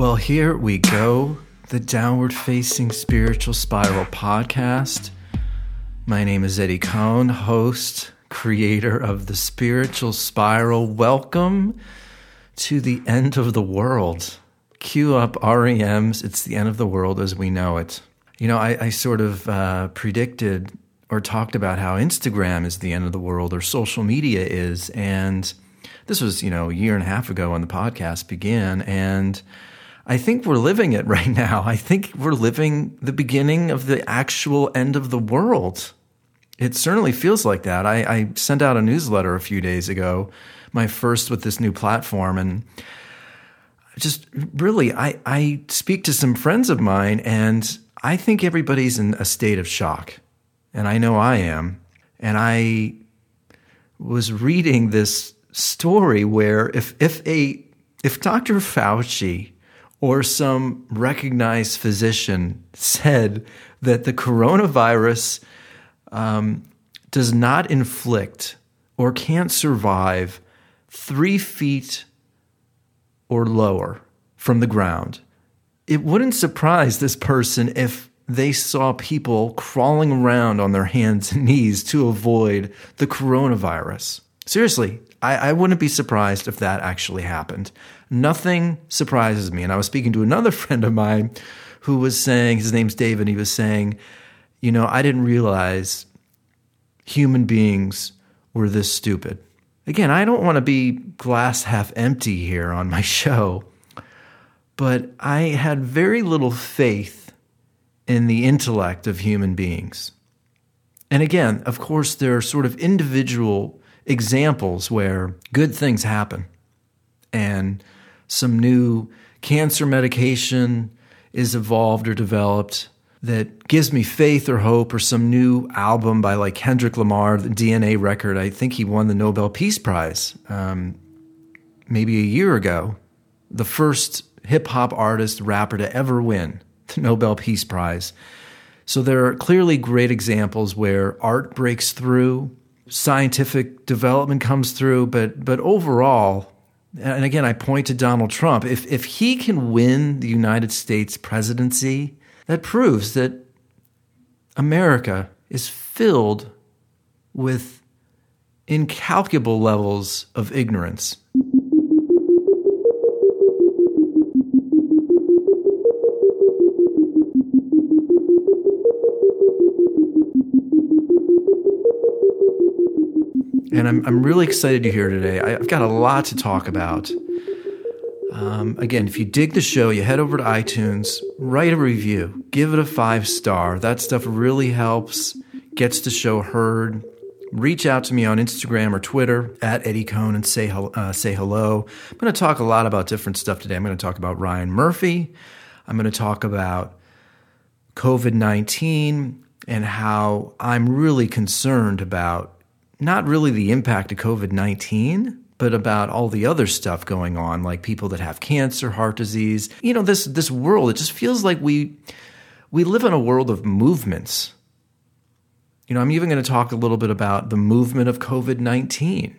Well, here we go. The Downward Facing Spiritual Spiral podcast. My name is Eddie Cohn, host, creator of the Spiritual Spiral. Welcome to the end of the world. Cue up REM's It's the End of the World as we know it. You know, I, I sort of uh, predicted or talked about how Instagram is the end of the world or social media is. And this was, you know, a year and a half ago when the podcast began. And I think we're living it right now. I think we're living the beginning of the actual end of the world. It certainly feels like that. I, I sent out a newsletter a few days ago, my first with this new platform, and just really, I, I speak to some friends of mine, and I think everybody's in a state of shock. And I know I am. And I was reading this story where if, if a if Dr. Fauci or some recognized physician said that the coronavirus um, does not inflict or can't survive three feet or lower from the ground, it wouldn't surprise this person if they saw people crawling around on their hands and knees to avoid the coronavirus. Seriously, I, I, wouldn't be surprised if that actually happened. Nothing surprises me. And I was speaking to another friend of mine who was saying, his name's David, he was saying, you know, I didn't realize human beings were this stupid. Again, I don't want to be glass half empty here on my show, but I had very little faith in the intellect of human beings. And again, of course, there are sort of individual examples where good things happen and some new cancer medication is evolved or developed that gives me faith or hope, or some new album by like Kendrick Lamar, the DNA record. I think he won the Nobel Peace Prize um, maybe a year ago. The first hip hop artist, rapper to ever win the Nobel Peace Prize. So there are clearly great examples where art breaks through, scientific development comes through, but but overall, and again, I point to Donald Trump. If if he can win the United States presidency, that proves that America is filled with incalculable levels of ignorance. And I'm, I'm really excited to hear today. I've got a lot to talk about. Um, again, if you dig the show, you head over to iTunes, write a review, give it a five star. That stuff really helps, gets the show heard. Reach out to me on Instagram or Twitter at Eddie Cohn and say, uh, say hello. I'm going to talk a lot about different stuff today. I'm going to talk about Ryan Murphy. I'm going to talk about COVID 19 and how I'm really concerned about not really the impact of COVID 19, but about all the other stuff going on, like people that have cancer, heart disease. You know, this this world, it just feels like we we live in a world of movements. You know, I'm even going to talk a little bit about the movement of COVID 19.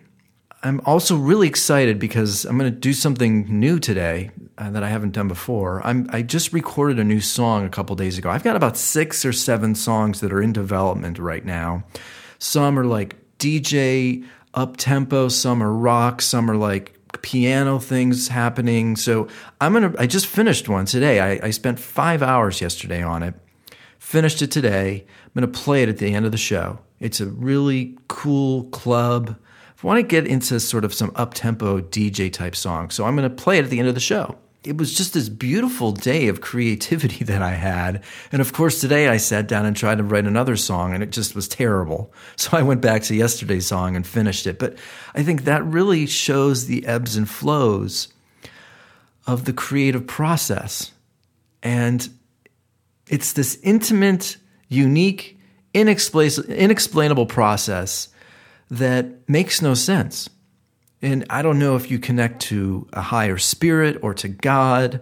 I'm also really excited because I'm going to do something new today uh, that I haven't done before. I'm, I just recorded a new song a couple days ago. I've got about six or seven songs that are in development right now. Some are like DJ up tempo, some are rock, some are like piano things happening. So I'm gonna. I just finished one today. I, I spent five hours yesterday on it. Finished it today. I'm gonna play it at the end of the show. It's a really cool club. I want to get into sort of some up tempo DJ type song, so I'm gonna play it at the end of the show it was just this beautiful day of creativity that I had. And of course, today I sat down and tried to write another song and it just was terrible. So I went back to yesterday's song and finished it. But I think that really shows the ebbs and flows of the creative process. And it's this intimate, unique, inexplainable process that makes no sense. And I don't know if you connect to a higher spirit or to God.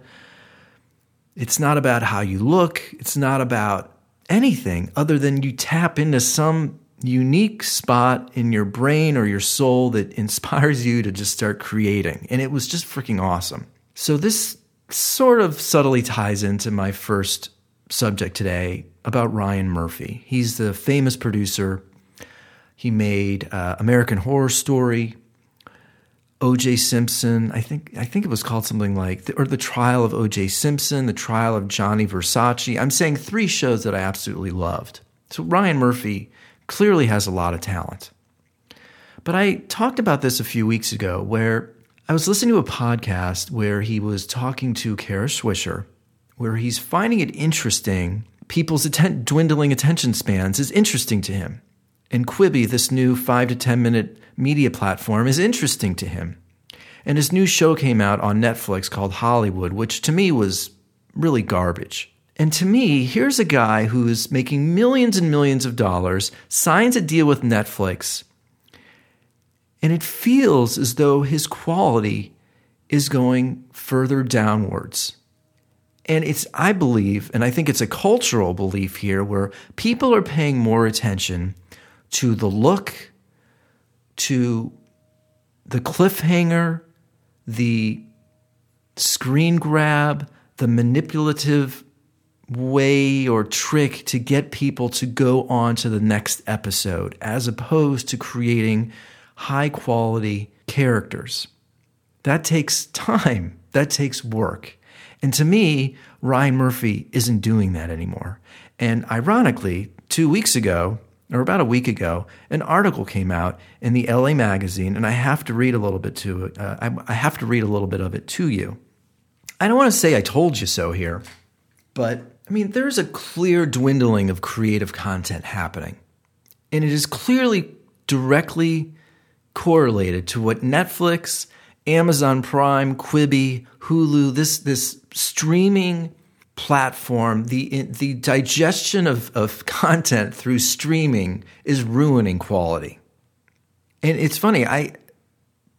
It's not about how you look, it's not about anything other than you tap into some unique spot in your brain or your soul that inspires you to just start creating. And it was just freaking awesome. So, this sort of subtly ties into my first subject today about Ryan Murphy. He's the famous producer. He made uh, American Horror Story, O.J. Simpson. I think I think it was called something like, or the Trial of O.J. Simpson, the Trial of Gianni Versace. I'm saying three shows that I absolutely loved. So Ryan Murphy clearly has a lot of talent. But I talked about this a few weeks ago, where I was listening to a podcast where he was talking to Kara Swisher, where he's finding it interesting. People's atten- dwindling attention spans is interesting to him. And Quibi, this new five to 10 minute media platform, is interesting to him. And his new show came out on Netflix called Hollywood, which to me was really garbage. And to me, here's a guy who's making millions and millions of dollars, signs a deal with Netflix, and it feels as though his quality is going further downwards. And it's, I believe, and I think it's a cultural belief here where people are paying more attention to the look, to the cliffhanger, the screen grab, the manipulative way or trick to get people to go on to the next episode, as opposed to creating high quality characters. That takes time, that takes work. And to me, Ryan Murphy isn't doing that anymore. And ironically, two weeks ago, or about a week ago, an article came out in the LA Magazine, and I have to read a little bit to it. Uh, I, I have to read a little bit of it to you. I don't want to say I told you so here, but I mean, there's a clear dwindling of creative content happening. And it is clearly directly correlated to what Netflix, Amazon Prime, Quibi, Hulu, this, this streaming platform, the, the digestion of, of content through streaming is ruining quality. And it's funny, I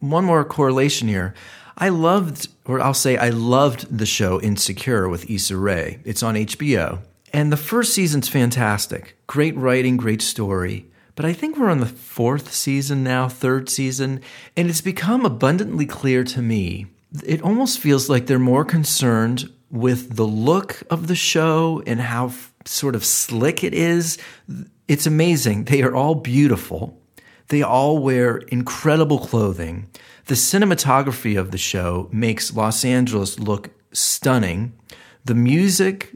one more correlation here. I loved, or I'll say I loved the show Insecure with Issa Rae. It's on HBO. And the first season's fantastic. Great writing, great story. But I think we're on the fourth season now, third season, and it's become abundantly clear to me. It almost feels like they're more concerned with the look of the show and how f- sort of slick it is. It's amazing. They are all beautiful. They all wear incredible clothing. The cinematography of the show makes Los Angeles look stunning. The music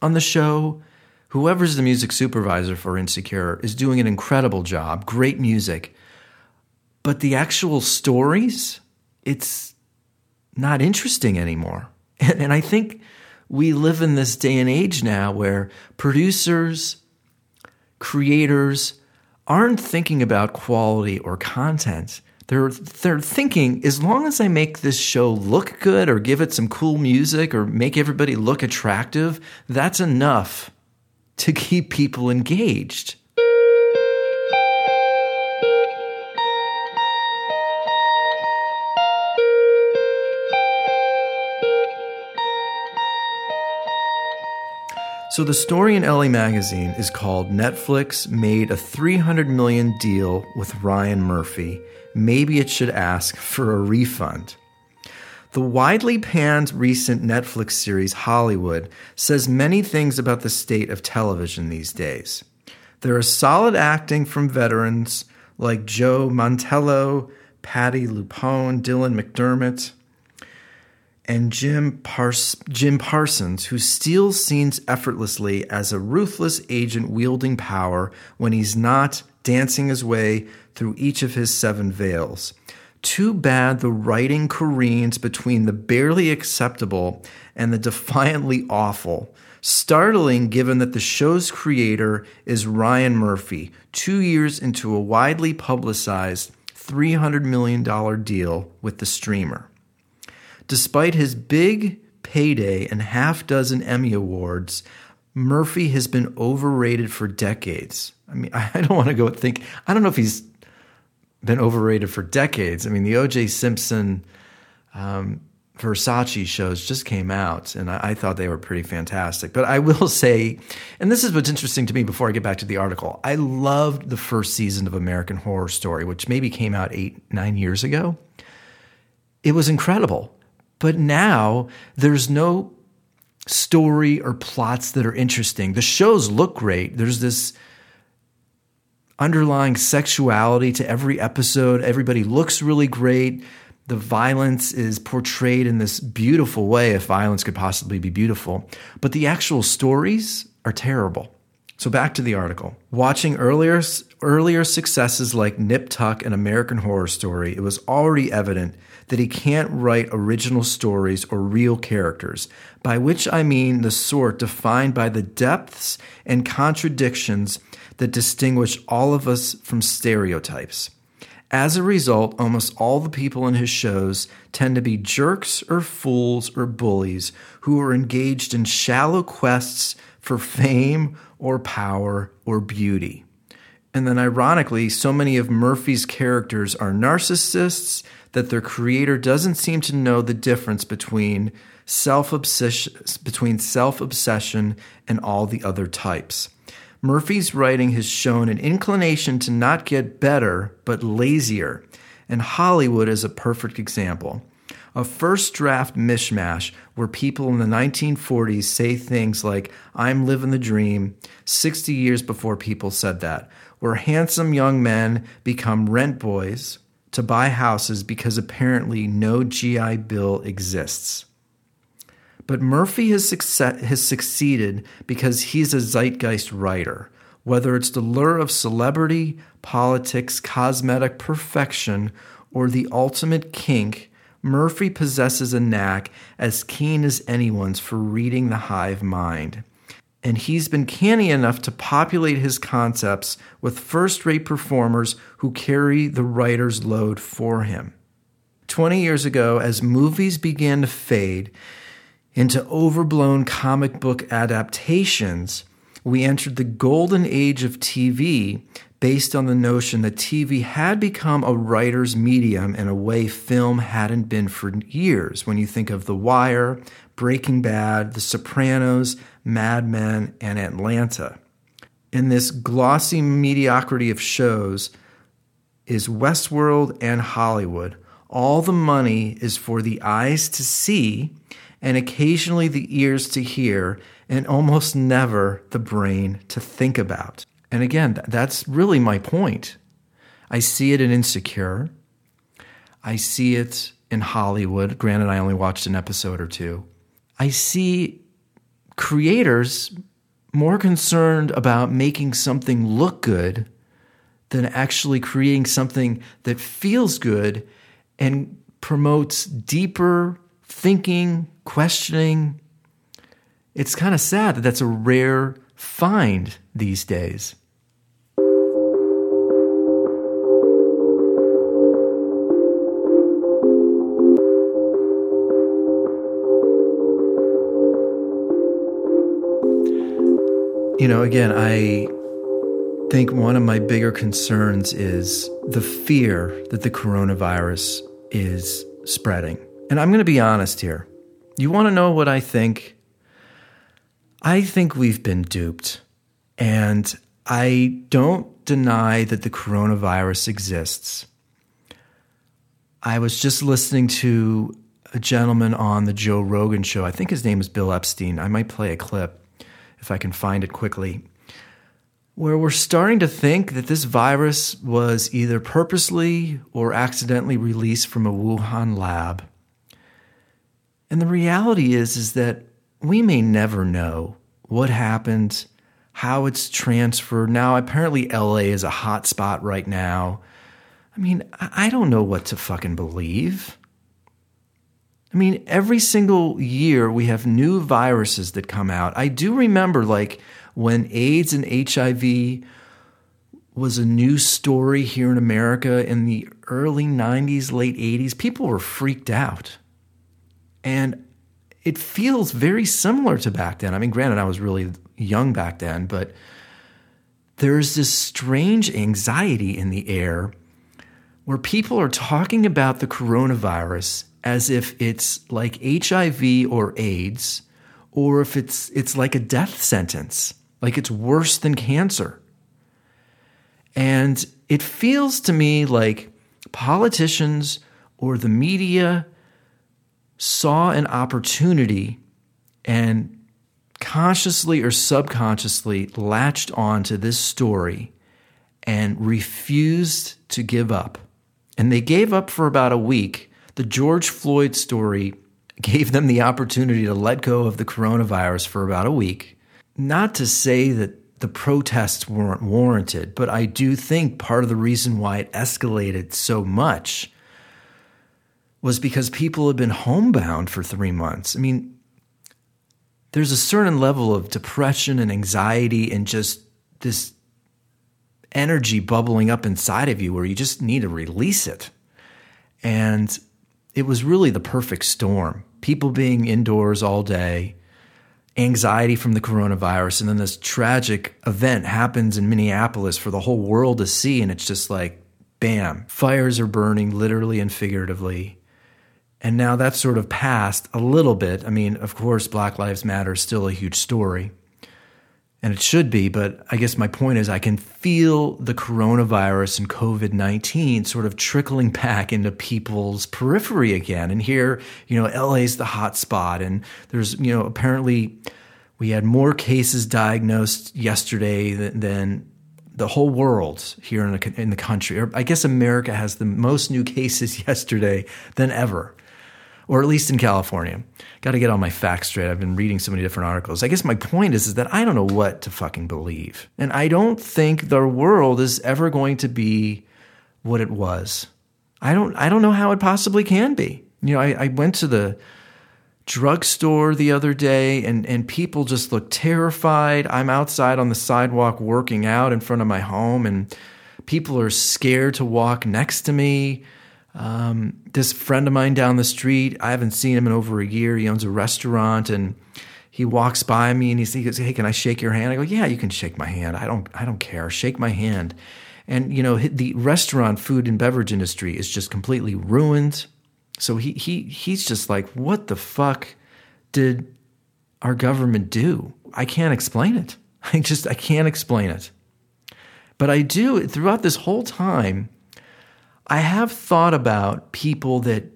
on the show, whoever's the music supervisor for Insecure, is doing an incredible job. Great music. But the actual stories, it's not interesting anymore. And, and I think we live in this day and age now where producers, creators aren't thinking about quality or content. They're, they're thinking as long as I make this show look good or give it some cool music or make everybody look attractive, that's enough to keep people engaged. So the story in LA Magazine is called Netflix made a 300 million deal with Ryan Murphy. Maybe it should ask for a refund. The widely panned recent Netflix series Hollywood says many things about the state of television these days. There is solid acting from veterans like Joe Mantello, Patti LuPone, Dylan McDermott and Jim, Pars- Jim Parsons, who steals scenes effortlessly as a ruthless agent wielding power when he's not dancing his way through each of his seven veils. Too bad the writing careens between the barely acceptable and the defiantly awful. Startling given that the show's creator is Ryan Murphy, two years into a widely publicized $300 million deal with the streamer. Despite his big payday and half dozen Emmy Awards, Murphy has been overrated for decades. I mean, I don't want to go think, I don't know if he's been overrated for decades. I mean, the O.J. Simpson um, Versace shows just came out, and I, I, thought they were pretty fantastic. But I will say, and this is what's interesting to me before I get back to the article, I loved the first season of American Horror Story, which maybe came out eight, nine years ago. It was incredible But now there's no story or plots that are interesting. The shows look great. There's this underlying sexuality to every episode. Everybody looks really great. The violence is portrayed in this beautiful way, if violence could possibly be beautiful. But the actual stories are terrible. So back to the article. Watching earlier earlier successes like Nip Tuck and American Horror Story, it was already evident that he can't write original stories or real characters, by which I mean the sort defined by the depths and contradictions that distinguish all of us from stereotypes. As a result, almost all the people in his shows tend to be jerks or fools or bullies who are engaged in shallow quests for fame or power or beauty. And then, ironically, so many of Murphy's characters are narcissists that their creator doesn't seem to know the difference between self obsession and all the other types. Murphy's writing has shown an inclination to not get better, but lazier, and Hollywood is a perfect example. A first draft mishmash where people in the 1940s say things like, I'm living the dream, 60 years before people said that, where handsome young men become rent boys to buy houses because apparently no GI Bill exists. But Murphy has, succe- has succeeded because he's a zeitgeist writer. Whether it's the lure of celebrity, politics, cosmetic perfection, or the ultimate kink, Murphy possesses a knack as keen as anyone's for reading the hive mind. And he's been canny enough to populate his concepts with first rate performers who carry the writer's load for him. 20 years ago, as movies began to fade, into overblown comic book adaptations, we entered the golden age of TV based on the notion that TV had become a writer's medium in a way film hadn't been for years. When you think of The Wire, Breaking Bad, The Sopranos, Mad Men, and Atlanta. In this glossy mediocrity of shows is Westworld and Hollywood. All the money is for the eyes to see and occasionally the ears to hear, and almost never the brain to think about. And again, that's really my point. I see it in Insecure. I see it in Hollywood. Granted, I only watched an episode or two. I see creators more concerned about making something look good than actually creating something that feels good and promotes deeper thinking, questioning. It's kind of sad that that's a rare find these days. You know, again, I think one of my bigger concerns is the fear that the coronavirus is spreading. And I'm going to be honest here. You want to know what I think? I think we've been duped. And I don't deny that the coronavirus exists. I was just listening to a gentleman on the Joe Rogan show. I think his name is Bill Epstein. I might play a clip if I can find it quickly. Where we're starting to think that this virus was either purposely or accidentally released from a Wuhan lab and the reality is is that we may never know what happened, how it's transferred. Now apparently LA is a hot spot right now. I mean, I don't know what to fucking believe. I mean, every single year we have new viruses that come out. I do remember like when AIDS and HIV was a new story here in America in the early 90s, late 80s, people were freaked out. And it feels very similar to back then. I mean, granted, I was really young back then, but there's this strange anxiety in the air where people are talking about the coronavirus as if it's like HIV or AIDS, or if it's, it's like a death sentence, like it's worse than cancer. And it feels to me like politicians or the media saw an opportunity and consciously or subconsciously latched on to this story and refused to give up. And they gave up for about a week. The George Floyd story gave them the opportunity to let go of the coronavirus for about a week. Not to say that the protests weren't warranted, but I do think part of the reason why it escalated so much was because people had been homebound for three months. I mean, there's a certain level of depression and anxiety and just this energy bubbling up inside of you where you just need to release it. And it was really the perfect storm. People being indoors all day, anxiety from the coronavirus, and then this tragic event happens in Minneapolis for the whole world to see. And it's just like, bam, fires are burning literally and figuratively. And now that's sort of passed a little bit. I mean, of course, Black Lives Matter is still a huge story and it should be, but I guess my point is I can feel the coronavirus and COVID 19 sort of trickling back into people's periphery again. And here, you know, LA's the hot spot, and there's, you know, apparently we had more cases diagnosed yesterday than, than the whole world here in the, in the country. Or I guess America has the most new cases yesterday than ever or at least in California. Got to get all my facts straight. I've been reading so many different articles. I guess my point is, is that I don't know what to fucking believe. And I don't think the world is ever going to be what it was. I don't I don't know how it possibly can be. You know, I, I went to the drugstore the other day and, and people just look terrified. I'm outside on the sidewalk working out in front of my home and people are scared to walk next to me. Um, this friend of mine down the street, I haven't seen him in over a year. He owns a restaurant and he walks by me and he goes, Hey, can I shake your hand? I go, Yeah, you can shake my hand. I don't, I don't care. Shake my hand. And, you know, the restaurant, food, and beverage industry is just completely ruined. So he, he, he's just like, What the fuck did our government do? I can't explain it. I just, I can't explain it. But I do, throughout this whole time, I have thought about people that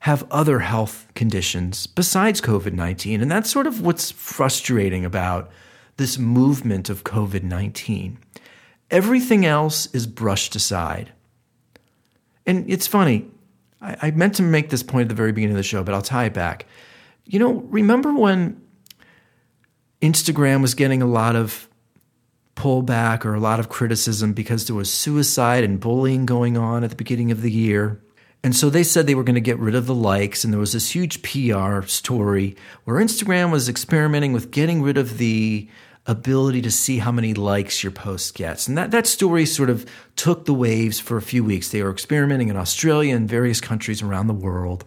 have other health conditions besides COVID 19. And that's sort of what's frustrating about this movement of COVID 19. Everything else is brushed aside. And it's funny, I, I, meant to make this point at the very beginning of the show, but I'll tie it back. You know, remember when Instagram was getting a lot of pullback or a lot of criticism because there was suicide and bullying going on at the beginning of the year. And so they said they were going to get rid of the likes, and there was this huge PR story where Instagram was experimenting with getting rid of the ability to see how many likes your post gets. And that, that story sort of took the waves for a few weeks. They were experimenting in Australia and various countries around the world.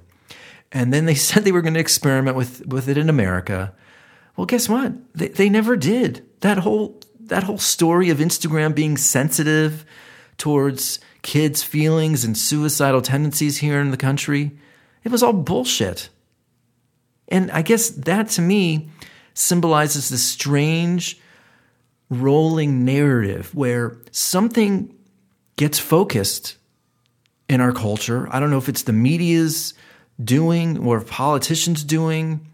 And then they said they were going to experiment with, with it in America. Well, guess what? They, they never did. That whole that whole story of Instagram being sensitive towards kids' feelings and suicidal tendencies here in the country, it was all bullshit. And I guess that to me symbolizes this strange rolling narrative where something gets focused in our culture. I don't know if it's the media's doing or if politicians doing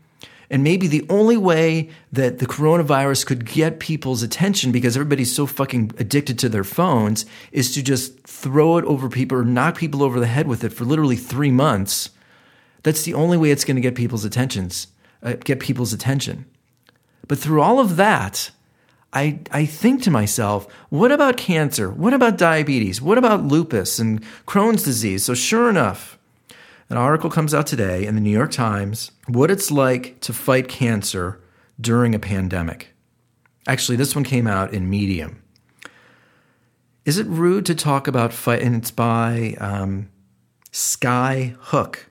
and maybe the only way that the coronavirus could get people's attention because everybody's so fucking addicted to their phones is to just throw it over people or knock people over the head with it for literally three months. That's the only way it's going to get people's attentions, uh, get people's attention. But through all of that, I, I think to myself, what about cancer? What about diabetes? What about lupus and Crohn's disease? So sure enough, an article comes out today in the New York Times what it's like to fight cancer during a pandemic. Actually, this one came out in Medium. Is it rude to talk about fight? And it's by um, Skyy Hook.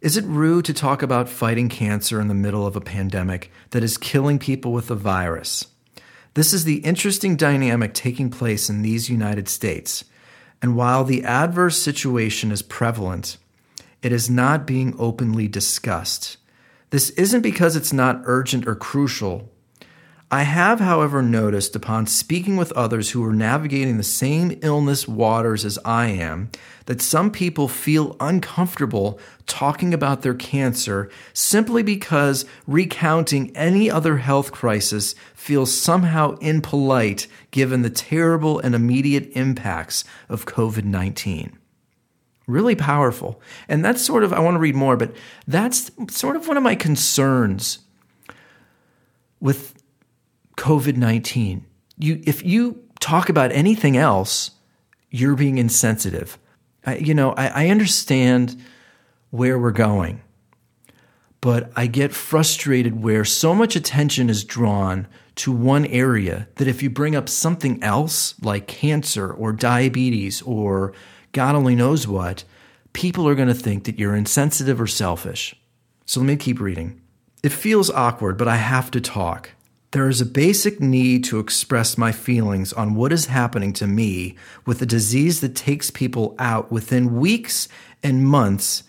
Is it rude to talk about fighting cancer in the middle of a pandemic that is killing people with a virus? This is the interesting dynamic taking place in these United States. And while the adverse situation is prevalent, it is not being openly discussed. This isn't because it's not urgent or crucial. I have, however, noticed upon speaking with others who are navigating the same illness waters as I am that some people feel uncomfortable talking about their cancer simply because recounting any other health crisis feels somehow impolite given the terrible and immediate impacts of COVID 19 really powerful. And that's sort of, I want to read more, but that's sort of one of my concerns with COVID 19. You, if you talk about anything else, you're being insensitive. I, you know, I, I understand where we're going, but I get frustrated where so much attention is drawn to one area that if you bring up something else like cancer or diabetes or God only knows what, people are going to think that you're insensitive or selfish. So let me keep reading. It feels awkward, but I have to talk. There is a basic need to express my feelings on what is happening to me with a disease that takes people out within weeks and months,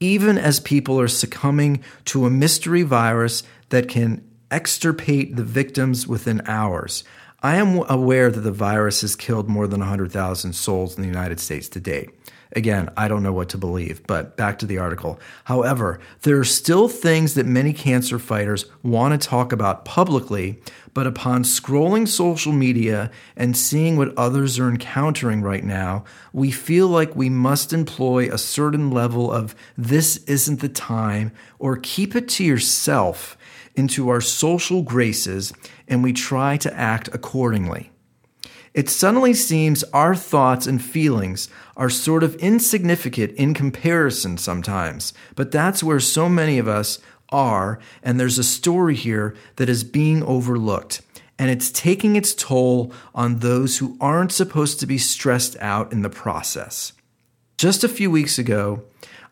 even as people are succumbing to a mystery virus that can extirpate the victims within hours. I am aware that the virus has killed more than 100,000 souls in the United States to date. Again, I don't know what to believe, but back to the article. However, there are still things that many cancer fighters want to talk about publicly, but upon scrolling social media and seeing what others are encountering right now, we feel like we must employ a certain level of this isn't the time or keep it to yourself into our social graces and we try to act accordingly. It suddenly seems our thoughts and feelings are sort of insignificant in comparison sometimes, but that's where so many of us are, and there's a story here that is being overlooked. And it's taking its toll on those who aren't supposed to be stressed out in the process. Just a few weeks ago,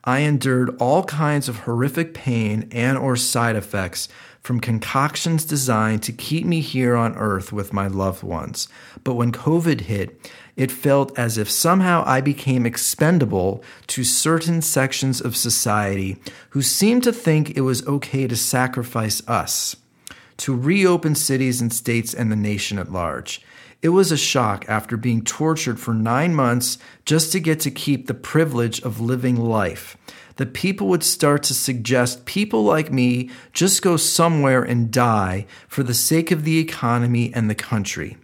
I endured all kinds of horrific pain and or side effects from concoctions designed to keep me here on earth with my loved ones. But when COVID hit, it felt as if somehow I became expendable to certain sections of society who seemed to think it was okay to sacrifice us, to reopen cities and states and the nation at large. It was a shock after being tortured for nine months just to get to keep the privilege of living life. That people would start to suggest people like me just go somewhere and die for the sake of the economy and the country.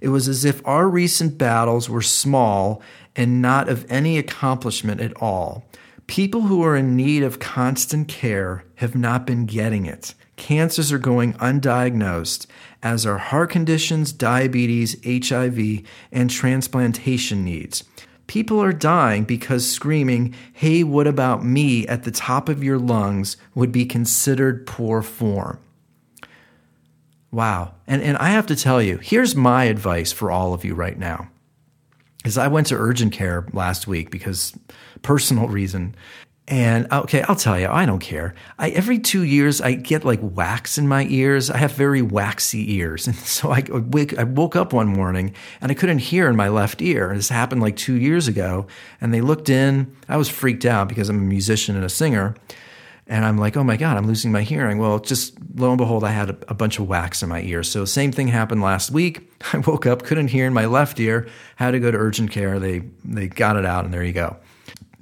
It was as if our recent battles were small and not of any accomplishment at all. People who are in need of constant care have not been getting it. Cancers are going undiagnosed, as are heart conditions, diabetes, HIV, and transplantation needs. People are dying because screaming, hey, what about me, at the top of your lungs would be considered poor form. Wow. And, and I have to tell you, here's my advice for all of you right now. Is I went to urgent care last week because personal reason and okay, I'll tell you, I don't care. I, every two years, I get like wax in my ears. I have very waxy ears. And so I, wake, I woke up one morning and I couldn't hear in my left ear. This happened like two years ago. And they looked in. I was freaked out because I'm a musician and a singer. And I'm like, oh my God, I'm losing my hearing. Well, just lo and behold, I had a, a bunch of wax in my ear. So, same thing happened last week. I woke up, couldn't hear in my left ear, had to go to urgent care. They, they got it out, and there you go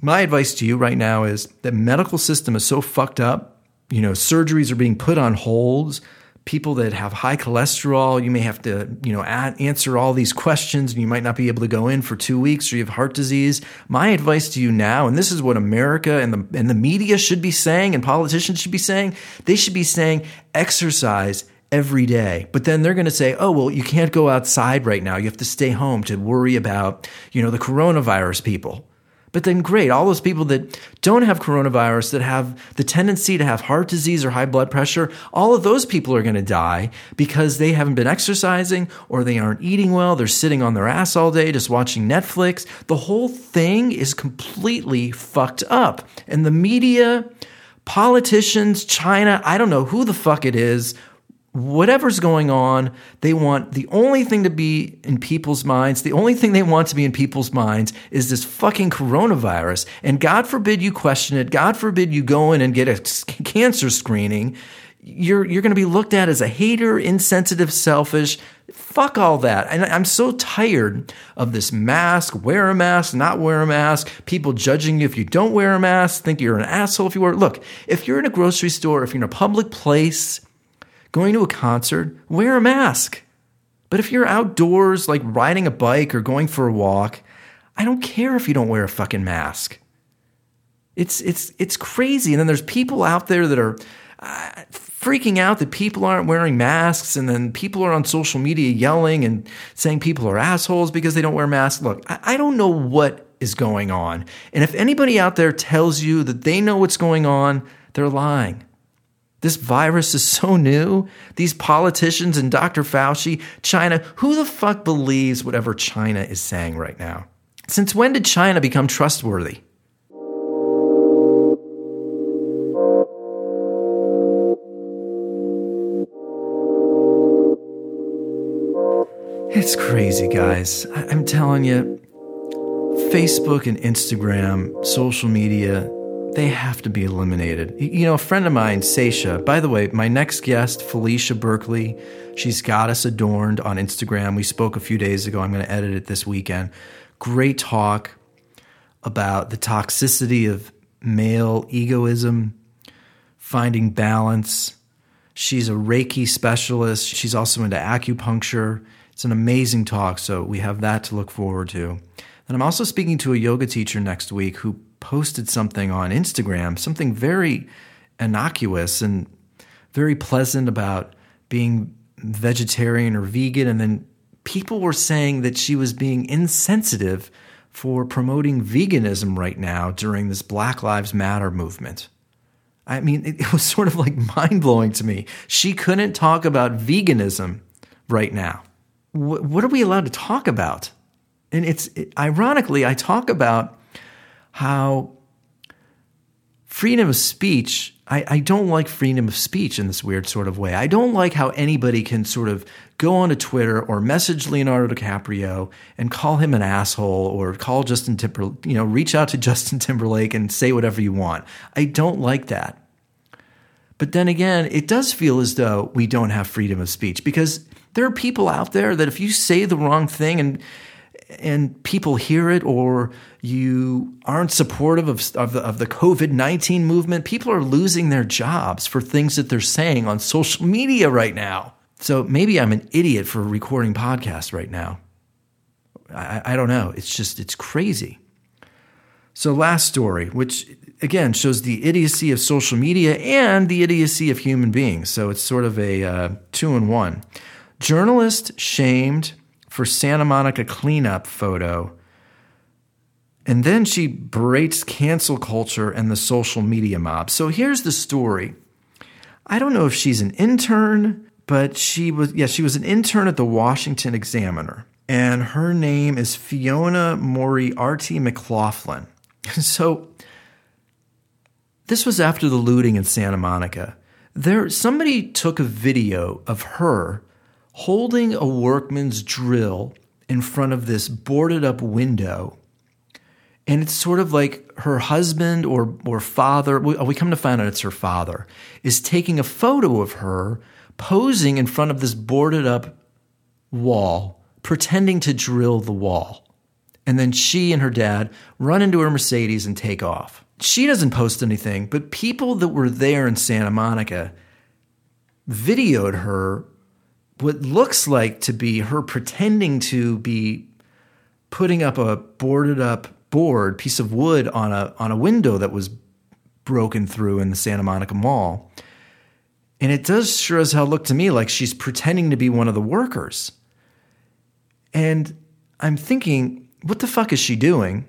my advice to you right now is that medical system is so fucked up. You know, surgeries are being put on holds. People that have high cholesterol, you may have to, you know, add, answer all these questions and you might not be able to go in for two weeks or you have heart disease. My advice to you now, and this is what America and the, and the media should be saying and politicians should be saying, they should be saying exercise every day. But then they're going to say, oh, well, you can't go outside right now. You have to stay home to worry about, you know, the coronavirus people. But then great, all those people that don't have coronavirus, that have the tendency to have heart disease or high blood pressure, all of those people are going to die because they haven't been exercising or they aren't eating well. They're sitting on their ass all day just watching Netflix. The whole thing is completely fucked up. And the media, politicians, China, I don't know who the fuck it is, whatever's going on, they want the only thing to be in people's minds, the only thing they want to be in people's minds is this fucking coronavirus. And God forbid you question it. God forbid you go in and get a cancer screening. you're you're going to be looked at as a hater, insensitive, selfish. Fuck all that. And I'm so tired of this mask, wear a mask, not wear a mask, people judging you if you don't wear a mask, think you're an asshole if you wear. it. Look, if you're in a grocery store, if you're in a public place, going to a concert, wear a mask. But if you're outdoors, like riding a bike or going for a walk, I don't care if you don't wear a fucking mask. It's it's it's crazy. And then there's people out there that are uh, freaking out that people aren't wearing masks, and then people are on social media yelling and saying people are assholes because they don't wear masks. Look, I, I don't know what is going on, and if anybody out there tells you that they know what's going on, they're lying. This virus is so new. These politicians and Dr. Fauci, China, who the fuck believes whatever China is saying right now? Since when did China become trustworthy? It's crazy, guys. I'm telling you, Facebook and Instagram, social media, they have to be eliminated. You know, a friend of mine, Seisha, by the way, my next guest, Felicia Berkeley, she's got us adorned on Instagram. We spoke a few days ago. I'm going to edit it this weekend. Great talk about the toxicity of male egoism, finding balance. She's a Reiki specialist. She's also into acupuncture. It's an amazing talk, so we have that to look forward to. And I'm also speaking to a yoga teacher next week who posted something on Instagram, something very innocuous and very pleasant about being vegetarian or vegan. And then people were saying that she was being insensitive for promoting veganism right now during this Black Lives Matter movement. I mean, it, was sort of like mind blowing to me. She couldn't talk about veganism right now what, are we allowed to talk about? And it's it, ironically, I talk about how freedom of speech, I, I don't like freedom of speech in this weird sort of way. I don't like how anybody can sort of go onto Twitter or message Leonardo DiCaprio and call him an asshole or call Justin Timberlake, you know, reach out to Justin Timberlake and say whatever you want. I don't like that. But then again, it does feel as though we don't have freedom of speech because there are people out there that if you say the wrong thing and and people hear it or you aren't supportive of, of the, of the COVID 19 movement, people are losing their jobs for things that they're saying on social media right now. So maybe I'm an idiot for recording podcasts right now. I, I don't know. It's just, it's crazy. So, last story, which again shows the idiocy of social media and the idiocy of human beings. So, it's sort of a uh, two in one. Journalist shamed for Santa Monica cleanup photo. And then she berates cancel culture and the social media mob. So here's the story. I don't know if she's an intern, but she was, yeah, she was an intern at the Washington Examiner. And her name is Fiona Moriarty McLaughlin. So this was after the looting in Santa Monica. There, somebody took a video of her holding a workman's drill in front of this boarded up window. And it's sort of like her husband or, or father, we come to find out it's her father, is taking a photo of her posing in front of this boarded up wall, pretending to drill the wall. And then she and her dad run into her Mercedes and take off. She doesn't post anything, but people that were there in Santa Monica videoed her what looks like to be her pretending to be putting up a boarded up board piece of wood on a on a window that was broken through in the Santa Monica Mall. And it does sure as hell look to me like she's pretending to be one of the workers. And I'm thinking, what the fuck is she doing?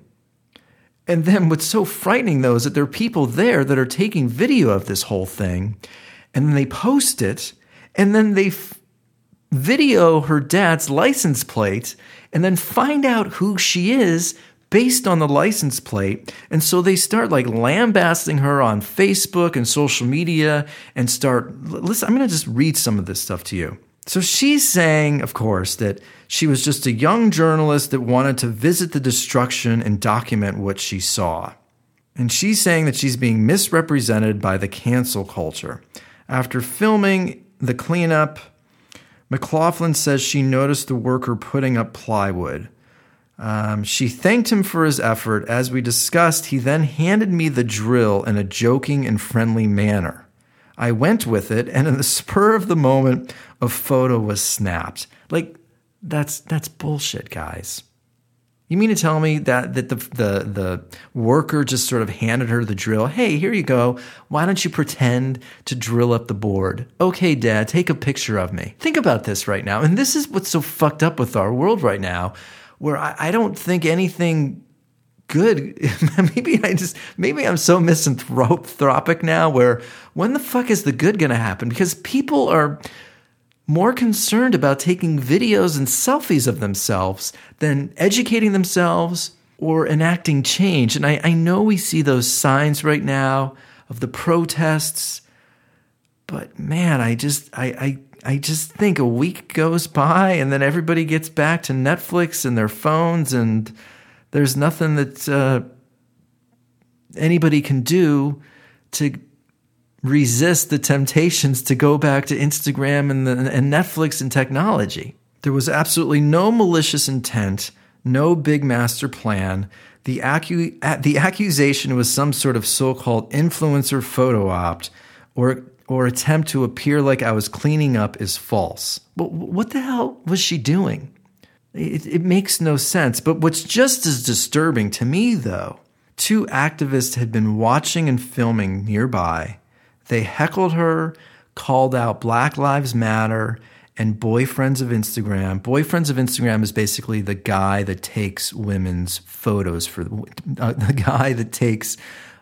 And then what's so frightening though is that there are people there that are taking video of this whole thing and then they post it and then they f- video her dad's license plate and then find out who she is based on the license plate. And so they start like lambasting her on Facebook and social media and start listen, I'm going to just read some of this stuff to you. So she's saying, of course, that she was just a young journalist that wanted to visit the destruction and document what she saw. And she's saying that she's being misrepresented by the cancel culture. After filming the cleanup, McLaughlin says she noticed the worker putting up plywood. Um, she thanked him for his effort. As we discussed, he then handed me the drill in a joking and friendly manner. I went with it, and in the spur of the moment, a photo was snapped. Like, that's that's bullshit, guys. You mean to tell me that that the the the worker just sort of handed her the drill? Hey, here you go. Why don't you pretend to drill up the board? Okay, dad, take a picture of me. Think about this right now. And this is what's so fucked up with our world right now, where I, I don't think anything good. maybe I just maybe I'm so misanthropic now where when the fuck is the good gonna happen? Because people are more concerned about taking videos and selfies of themselves than educating themselves or enacting change. And I, I know we see those signs right now of the protests, but man, I just I, I I just think a week goes by and then everybody gets back to Netflix and their phones, and there's nothing that uh, anybody can do to resist the temptations to go back to Instagram and, the, and Netflix and technology. There was absolutely no malicious intent, no big master plan. The, acu- the accusation was some sort of so called influencer photo op or, or attempt to appear like I was cleaning up is false. But what the hell was she doing? It, it makes no sense. But what's just as disturbing to me, though, two activists had been watching and filming nearby they heckled her, called out Black Lives Matter and Boyfriends of Instagram. Boyfriends of Instagram is basically the guy that takes women's photos for uh, the guy that takes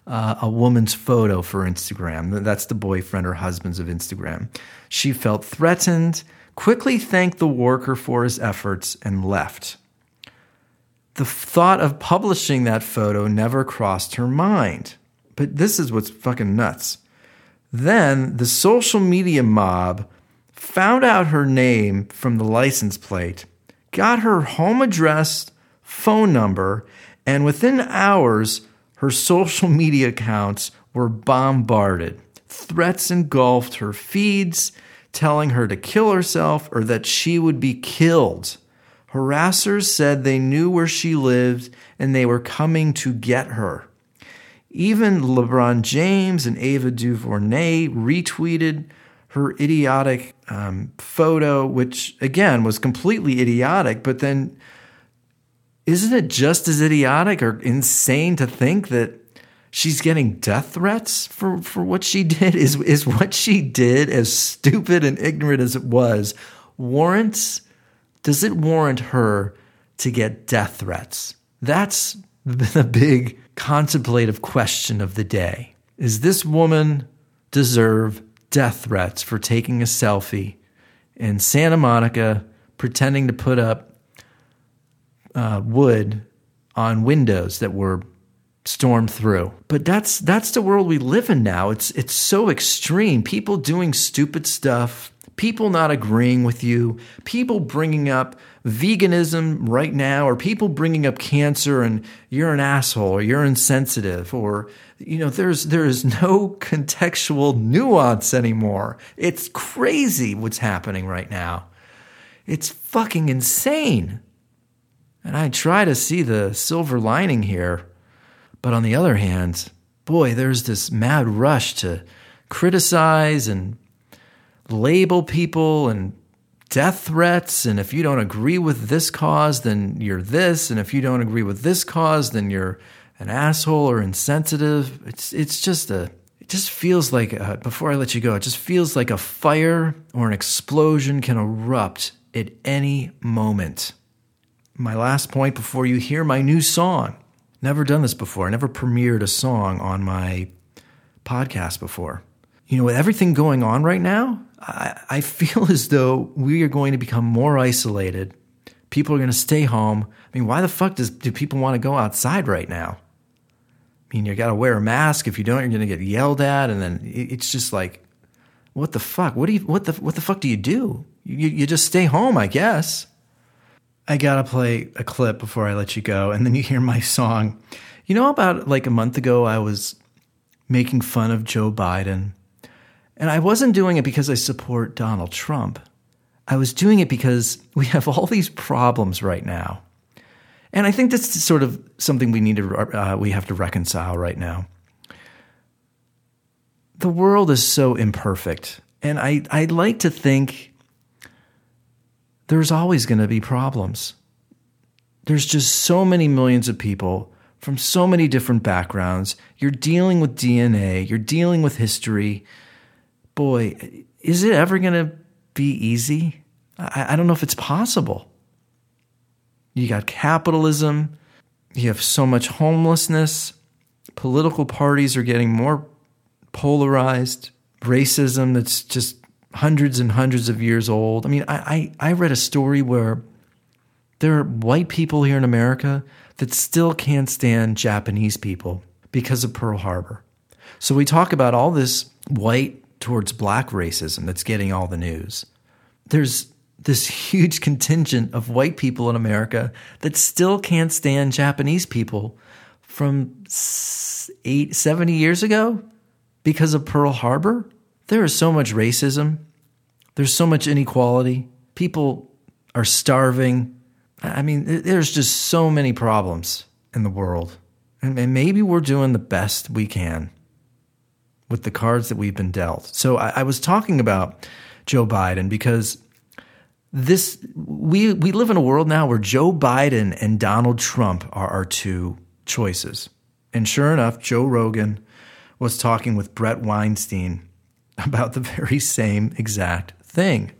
uh, a woman's photo for Instagram. That's the boyfriend or husbands of Instagram. She felt threatened, quickly thanked the worker for his efforts, and left. The thought of publishing that photo never crossed her mind. But this is what's fucking nuts. Then the social media mob found out her name from the license plate, got her home address, phone number, and within hours, her social media accounts were bombarded. Threats engulfed her feeds, telling her to kill herself or that she would be killed. Harassers said they knew where she lived and they were coming to get her. Even LeBron James and Ava DuVernay retweeted her idiotic um, photo, which again was completely idiotic. But then, isn't it just as idiotic or insane to think that she's getting death threats for, for what she did? Is is what she did as stupid and ignorant as it was warrants? Does it warrant her to get death threats? That's the big contemplative question of the day. Is this woman deserve death threats for taking a selfie in Santa Monica pretending to put up uh, wood on windows that were stormed through. But that's that's the world we live in now. It's it's so extreme. People doing stupid stuff, people not agreeing with you, people bringing up veganism right now, or people bringing up cancer and you're an asshole or you're insensitive, or you know, there's there's no contextual nuance anymore. It's crazy what's happening right now. It's fucking insane. And I try to see the silver lining here. But on the other hand, boy, there's this mad rush to criticize and label people and death threats. And if you don't agree with this cause, then you're this. And if you don't agree with this cause, then you're an asshole or insensitive. It's, it's just a, it just feels like, a, before I let you go, it just feels like a fire or an explosion can erupt at any moment. My last point before you hear my new song. Never done this before. I never premiered a song on my podcast before. You know, with everything going on right now, I, I feel as though we are going to become more isolated. People are going to stay home. I mean, why the fuck does do people want to go outside right now? I mean, you got to wear a mask. If you don't, you're going to get yelled at, and then it's just like, what the fuck? What do you what the what the fuck do you do? You you just stay home, I guess. I gotta play a clip before I let you go, and then you hear my song. You know, about like a month ago, I was making fun of Joe Biden And I wasn't doing it because I support Donald Trump. I was doing it because we have all these problems right now. And I think that's sort of something we need to uh, we have to reconcile right now. The world is so imperfect, and I I like to think there's always going to be problems. There's just so many millions of people from so many different backgrounds. You're dealing with DNA, you're dealing with history. Boy, is it ever going to be easy? I, I, don't know if it's possible. You got capitalism, you have so much homelessness, political parties are getting more polarized, racism that's just hundreds and hundreds of years old. I mean, I, I, I read a story where there are white people here in America that still can't stand Japanese people because of Pearl Harbor. So we talk about all this white towards black racism that's getting all the news. There's this huge contingent of white people in America that still can't stand Japanese people from eight, 70 years ago because of Pearl Harbor. There is so much racism. There's so much inequality. People are starving. I mean, there's just so many problems in the world. And, maybe we're doing the best we can with the cards that we've been dealt. So I, I was talking about Joe Biden because this we we live in a world now where Joe Biden and Donald Trump are our two choices. And sure enough, Joe Rogan was talking with Bret Weinstein about the very same exact thing.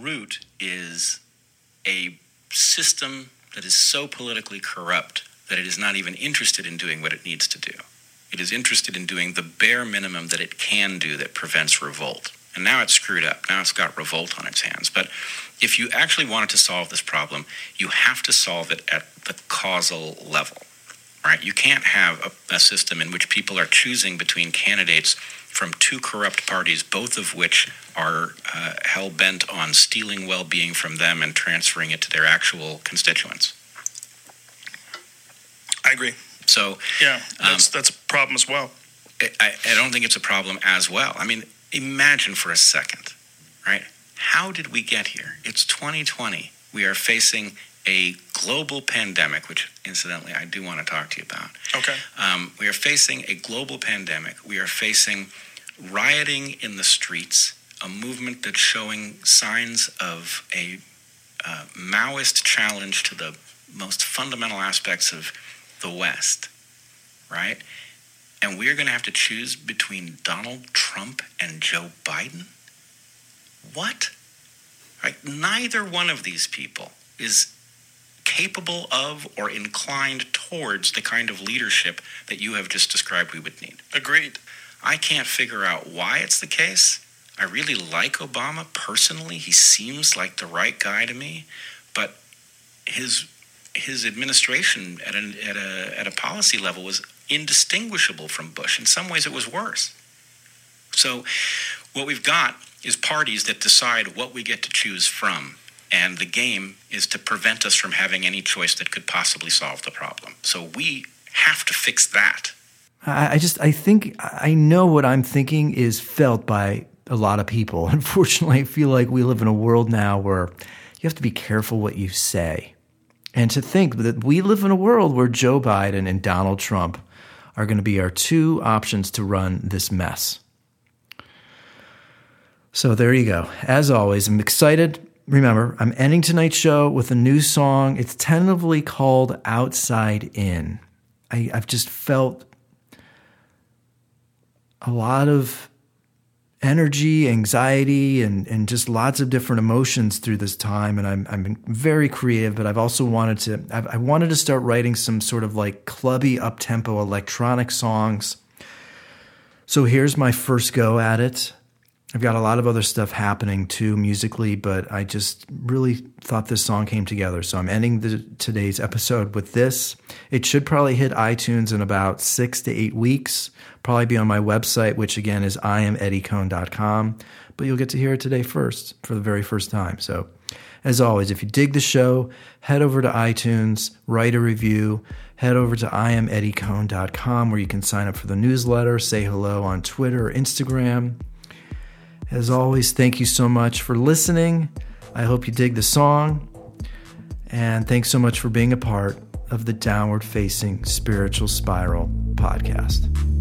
Root is a system that is so politically corrupt that it is not even interested in doing what it needs to do. It is interested in doing the bare minimum that it can do that prevents revolt. And now it's screwed up. Now it's got revolt on its hands. But if you actually wanted to solve this problem, you have to solve it at the causal level. Right? You can't have a, a system in which people are choosing between candidates from two corrupt parties, both of which are uh, hell bent on stealing well being from them and transferring it to their actual constituents. I agree. So, yeah, that's, um, that's a problem as well. I, I don't think it's a problem as well. I mean, imagine for a second, right? How did we get here? It's 2020. We are facing a global pandemic, which incidentally I do want to talk to you about. Okay. Um, we are facing a global pandemic. We are facing rioting in the streets, a movement that's showing signs of a uh, Maoist challenge to the most fundamental aspects of the West, right? And we're going to have to choose between Donald Trump and Joe Biden? What? Right? Neither one of these people is capable of or inclined towards the kind of leadership that you have just described we would need. Agreed. I can't figure out why it's the case. I really like Obama personally. He seems like the right guy to me, but his his administration at a, at a at a policy level was indistinguishable from Bush. In some ways, it was worse. So, what we've got is parties that decide what we get to choose from. And the game is to prevent us from having any choice that could possibly solve the problem. So we have to fix that. I just, I think, I know what I'm thinking is felt by a lot of people. Unfortunately, I feel like we live in a world now where you have to be careful what you say. And to think that we live in a world where Joe Biden and Donald Trump are going to be our two options to run this mess. So there you go. As always, I'm excited. Remember, I'm ending tonight's show with a new song. It's tentatively called Outside In. I, have just felt a lot of energy, anxiety, and, and just lots of different emotions through this time. And I'm, I'm very creative, but I've also wanted to, I've, I wanted to start writing some sort of like clubby, up tempo electronic songs. So here's my first go at it. I've got a lot of other stuff happening too musically, but I just really thought this song came together. So I'm ending the, today's episode with this. It should probably hit iTunes in about six to eight weeks. Probably be on my website, which again is iameddycohn.com. But you'll get to hear it today first for the very first time. So as always, if you dig the show, head over to iTunes, write a review, head over to iameddycohn.com where you can sign up for the newsletter, say hello on Twitter or Instagram As always, thank you so much for listening. I hope you dig the song. And thanks so much for being a part of the Downward Facing Spiritual Spiral podcast.